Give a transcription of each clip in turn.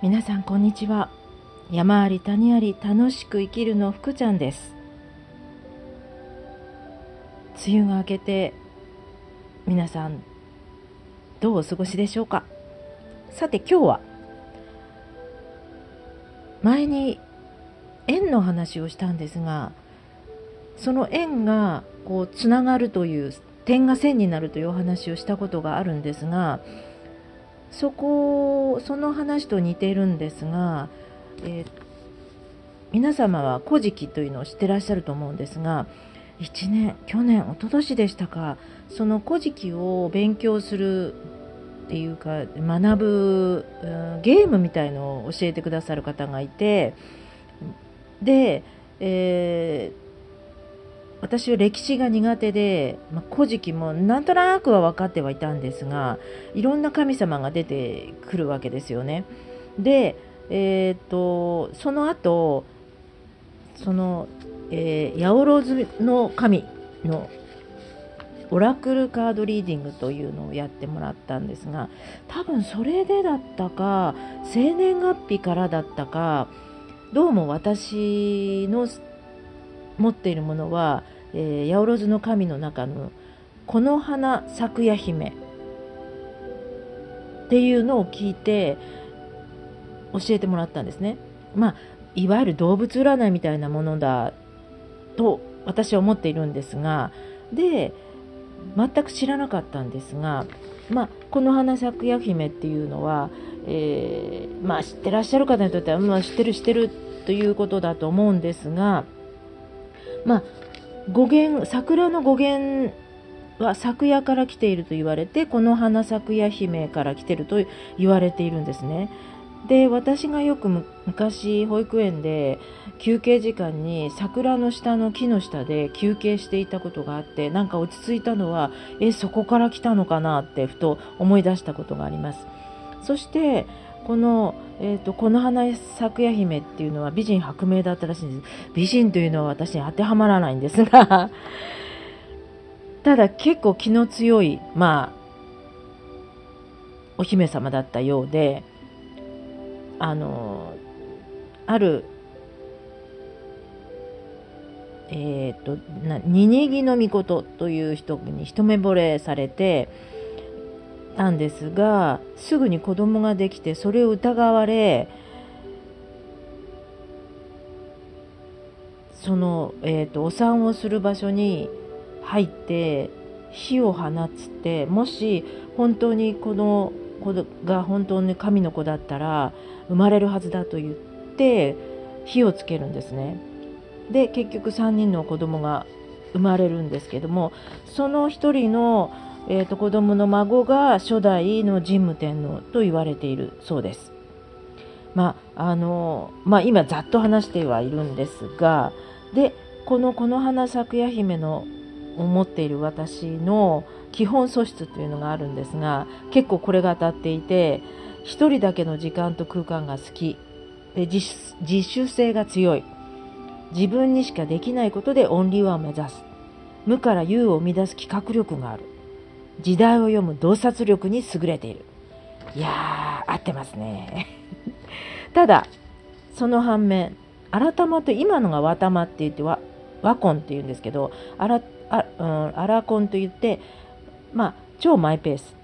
皆さんこんにちは。山あり谷あり楽しく生きるの福ちゃんです。梅雨が明けて皆さんどうお過ごしでしょうか。さて今日は前に縁の話をしたんですがその縁がこうつながるという点が線になるというお話をしたことがあるんですがそこその話と似ているんですが、えー、皆様は「古事記」というのを知ってらっしゃると思うんですが1年去年一昨年でしたかその「古事記」を勉強するっていうか学ぶ、ゲームみたいのを教えてくださる方がいてで、えー私は歴史が苦手で、まあ、古事記もなんとなくは分かってはいたんですがいろんな神様が出てくるわけですよね。で、えーと、その後その、えー、八百万の神のオラクルカードリーディングというのをやってもらったんですが多分それでだったか生年月日からだったかどうも私の持っているものは、えー、八百万の神の中のこの花咲夜姫っていうのを聞いて教えてもらったんですね。まあいわゆる動物占いみたいなものだと私は思っているんですがで全く知らなかったんですが、まあ、この花咲夜姫っていうのは、えー、まあ、知ってらっしゃる方にとっては、まあ、知ってる知ってるということだと思うんですがまあ、語源桜の語源は昨夜から来ていると言われてこの花咲夜姫から来ていると言われているんですね。で私がよく昔保育園で休憩時間に桜の下の木の下で休憩していたことがあってなんか落ち着いたのはえそこから来たのかなってふと思い出したことがあります。そしてこの、えーと、この花咲夜姫っていうのは美人薄命だったらしいんです。美人というのは私に当てはまらないんですが。ただ結構気の強いまあお姫様だったようであのあるえっ、ー、とニニギの御事という人に一目惚れされてたんですがすぐに子供ができてそれを疑われその、えーと、お産をする場所に入って火を放つってもし本当にこの子が本当に神の子だったら生まれるはずだと言って火をつけるんですね。で結局3人の子供が生まれるんですけどもその1人のえーと、子供の孫が初代の神武天皇と言われているそうです。まああのまあ、今ざっと話してはいるんですがでこの「この花咲夜姫」の思っている私の基本素質というのがあるんですが結構これが当たっていて一人だけの時間と空間が好き。で自主性が強い。自分にしかできないことでオンリーワンを目指す。無から有を生み出す企画力がある。時代を読む洞察力に優れている。いやー、合ってますね。ただ、その反面、改まと今のがわたまって言ってわ、和コンって言うんですけど、あら、あうん、アラコンと言って、まあ、超マイペース。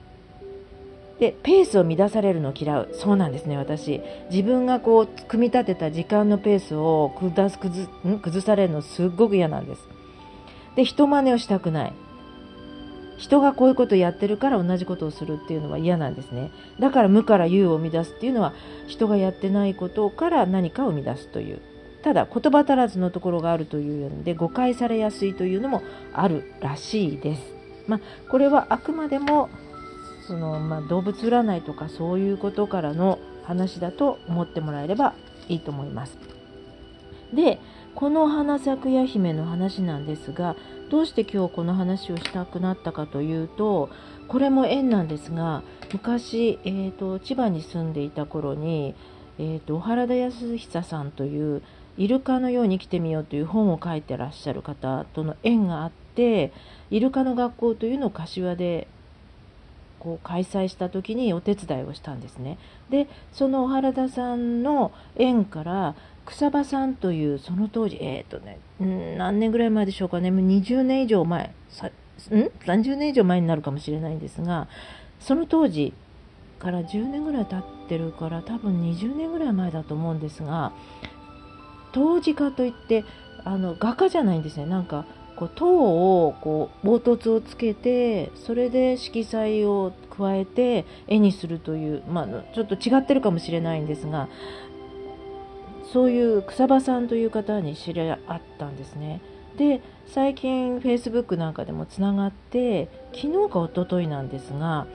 で、ペースを乱されるの嫌う。そうなんですね、私。自分がこう、組み立てた時間のペースを崩す崩崩されるのすっごく嫌なんです。で、人真似をしたくない。人がこういうことやってるから同じことをするっていうのは嫌なんですねだから無から有を生み出すっていうのは人がやってないことから何かを生み出すというただ言葉足らずのところがあるというので誤解されやすいというのもあるらしいです。まあ、これはあくまでもその、まあ、動物占いとかそういうことからの話だと思ってもらえればいいと思います。でこの花咲夜姫の話なんですがどうして今日この話をしたくなったかというとこれも縁なんですが昔、えーと、千葉に住んでいた頃に、えーと、原田康久さんという「イルカのように生きてみよう」という本を書いてらっしゃる方との縁があってイルカの学校というのを柏でこう開催した時にお手伝いをしたんですね。でその原田さんの縁から草場さんというその当時えっ、ー、とね、何年ぐらい前でしょうかね。もう20年以上前。さん？30年以上前になるかもしれないんですがその当時から10年ぐらい経ってるから多分20年ぐらい前だと思うんですが当時家といってあの画家じゃないんですね。なんかこう塔をこう凹凸をつけてそれで色彩を加えて絵にするという、まあ、ちょっと違ってるかもしれないんですがそういう草場さんという方に知り合ったんですね。で最近 Facebook なんかでもつながって昨日か一昨日なんですが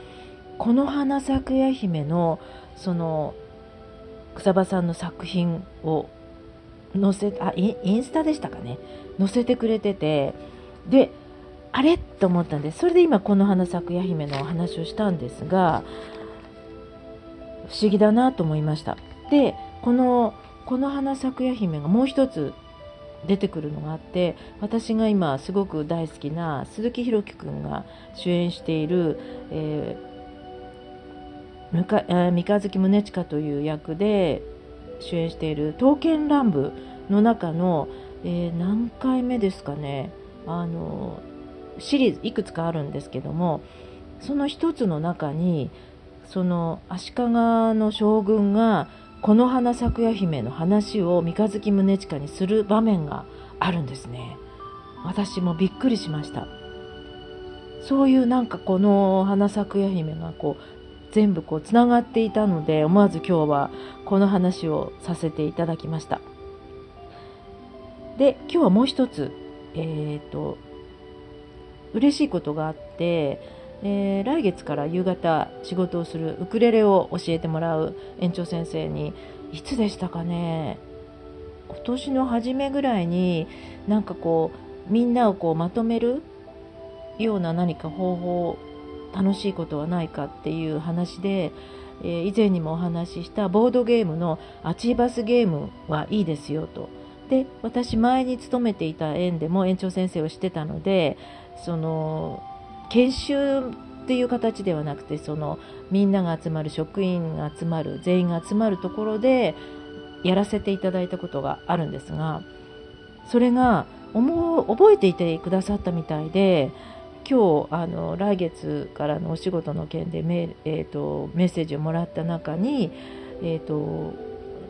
この花咲夜姫のその草場さんの作品を載せあインスタでしたかね？載せてくれててであれ？と思ったんでそれで今この花咲くや姫のお話をしたんですが不思議だなと思いました。でこのこの花咲くや姫がもう一つ出てくるのがあって私が今すごく大好きな鈴木宏樹くんが主演している、えー、三日月宗近という役で主演している「刀剣乱舞」の中の、えー、何回目ですかね。あのシリーズいくつかあるんですけどもその一つの中にその足利の将軍がこの花咲夜姫の話を三日月宗近にする場面があるんですね。私もびっくりしました。そういうなんかこの花咲夜姫がこう全部こうつながっていたので思わず今日はこの話をさせていただきました。で今日はもう一つえっ、ー、と嬉しいことがあって、えー、来月から夕方仕事をするウクレレを教えてもらう園長先生にいつでしたかね？今年の初めぐらいになんかこうみんなをこうまとめるような何か方法楽しいことはないかっていう話で、えー、以前にもお話ししたボードゲームのアチーバスゲームはいいですよと。で私前に勤めていた園でも園長先生をしてたのでその研修っていう形ではなくてそのみんなが集まる職員が集まる全員が集まるところでやらせていただいたことがあるんですがそれが覚えていてくださったみたいで今日あの来月からのお仕事の件でメ,、えーと、メッセージをもらった中に、えーと、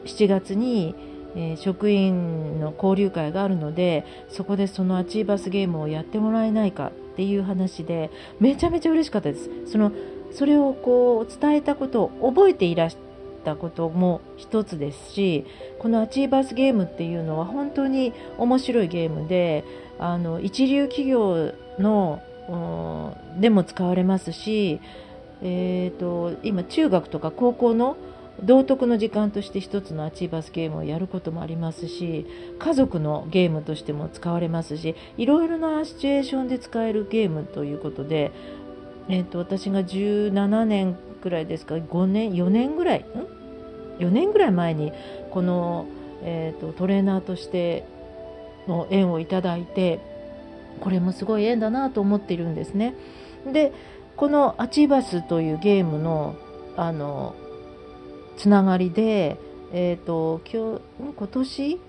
7月に、えー、職員の交流会があるのでそこでそのアチーバスゲームをやってもらえないかっていう話でめちゃめちゃ嬉しかったです。そのそれをこう伝えたことを覚えていらしたことも一つですしこのアチーバースゲームっていうのは本当に面白いゲームであの一流企業のでも使われますし、えーと、今中学とか高校の道徳の時間として一つのアチーバスゲームをやることもありますし家族のゲームとしても使われますしいろいろなシチュエーションで使えるゲームということで、えーと、私が17年くらいですか5年4年ぐらいん？4年ぐらい前にこの、えーとトレーナーとしての縁をいただいてこれもすごい縁だなと思っているんですね。でこのアチーバスというゲームのあのつながりで、えーと、今日今年？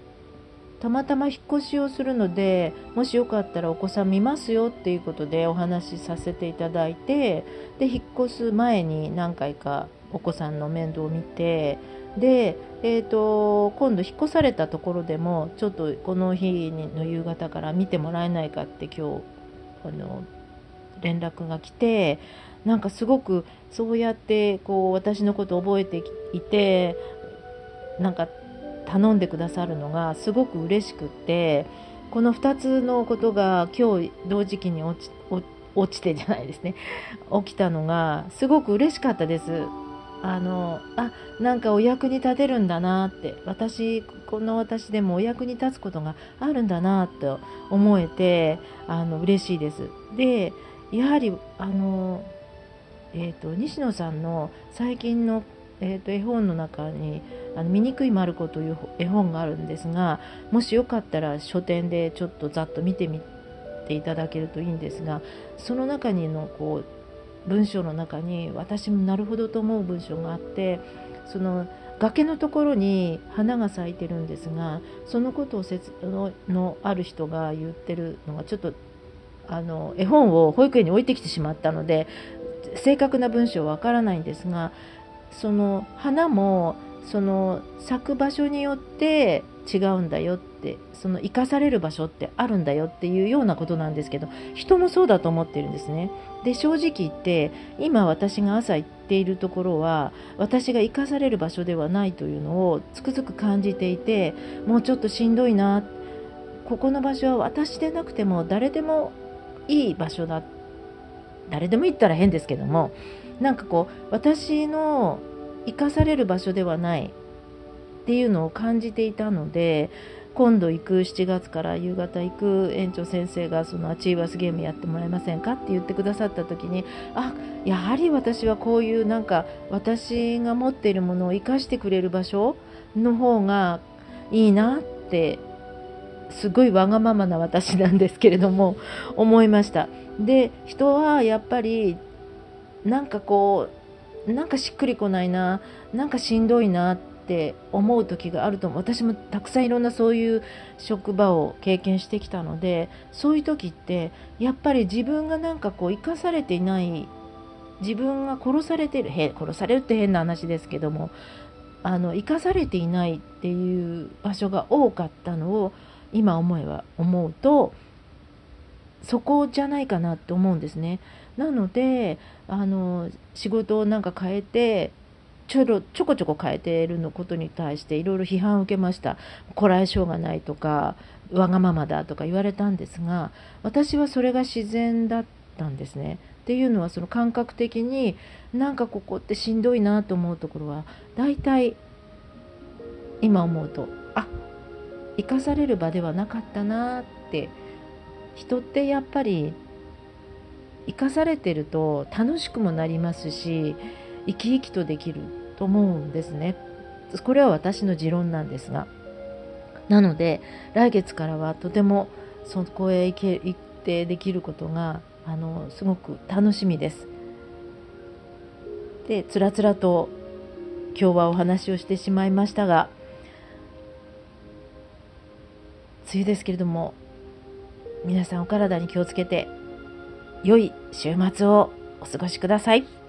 たまたま引っ越しをするのでもしよかったらお子さん見ますよっていうことでお話しさせていただいてで引っ越す前に何回かお子さんの面倒を見てで、えーと、今度引っ越されたところでもちょっとこの日の夕方から見てもらえないかって今日あの連絡が来てなんかすごくそうやってこう私のこと覚えていてなんか頼んでくださるのがすごく嬉しくってこの2つのことが今日同時期に落ち落ちてじゃないですね起きたのがすごく嬉しかったです。あのあなんかお役に立てるんだなって私この私でもお役に立つことがあるんだなと思えてあの嬉しいです。でやはりあの、えーと、西野さんの最近の、えーと、絵本の中に「あの醜いマルコ」という絵本があるんですがもしよかったら書店でちょっとざっと見てみていただけるといいんですがその中にのこう文章の中に私もなるほどと思う文章があってその崖のところに花が咲いてるんですがそのことを説ののある人が言ってるのがちょっとあの絵本を保育園に置いてきてしまったので正確な文章はわからないんですがその花もその咲く場所によって違うんだよってその生かされる場所ってあるんだよっていうようなことなんですけど人もそうだと思ってるんですね。で正直言って今私が朝行っているところは私が生かされる場所ではないというのをつくづく感じていてもうちょっとしんどいなここの場所は私でなくても誰でもいい場所だ誰でも行ったら変ですけどもなんかこう私の生かされる場所ではないっていうのを感じていたので今度行く7月から夕方行く園長先生がそのアチーバスゲームやってもらえませんかって言ってくださった時にあやはり私はこういうなんか私が持っているものを生かしてくれる場所の方がいいなってすごいわがままな私なんですけれども思いました。で人はやっぱりなんかこうなんかしっくりこないななんかしんどいなって思う時があると思う。私もたくさんいろんなそういう職場を経験してきたのでそういう時ってやっぱり自分がなんかこう生かされていない自分が殺されてる殺されるって変な話ですけどもあの生かされていないっていう場所が多かったのを今思えば思うとそこじゃないかなって思うんですね。なのであの仕事をなんか変えてちょろちょこちょこ変えているのことに対していろいろ批判を受けましたこらえ性がないとかわがままだとか言われたんですが私はそれが自然だったんですね。っていうのはその感覚的になんかここってしんどいなと思うところは大体今思うとあ生かされる場ではなかったなって人ってやっぱり生かされてると楽しくもなりますし生き生きとできると思うんですね。これは私の持論なんですが。なので来月からはとてもそこへ行け行ってできることがあのすごく楽しみです。でつらつらと今日はお話をしてしまいましたが梅雨ですけれども皆さんお体に気をつけて良い週末をお過ごしください。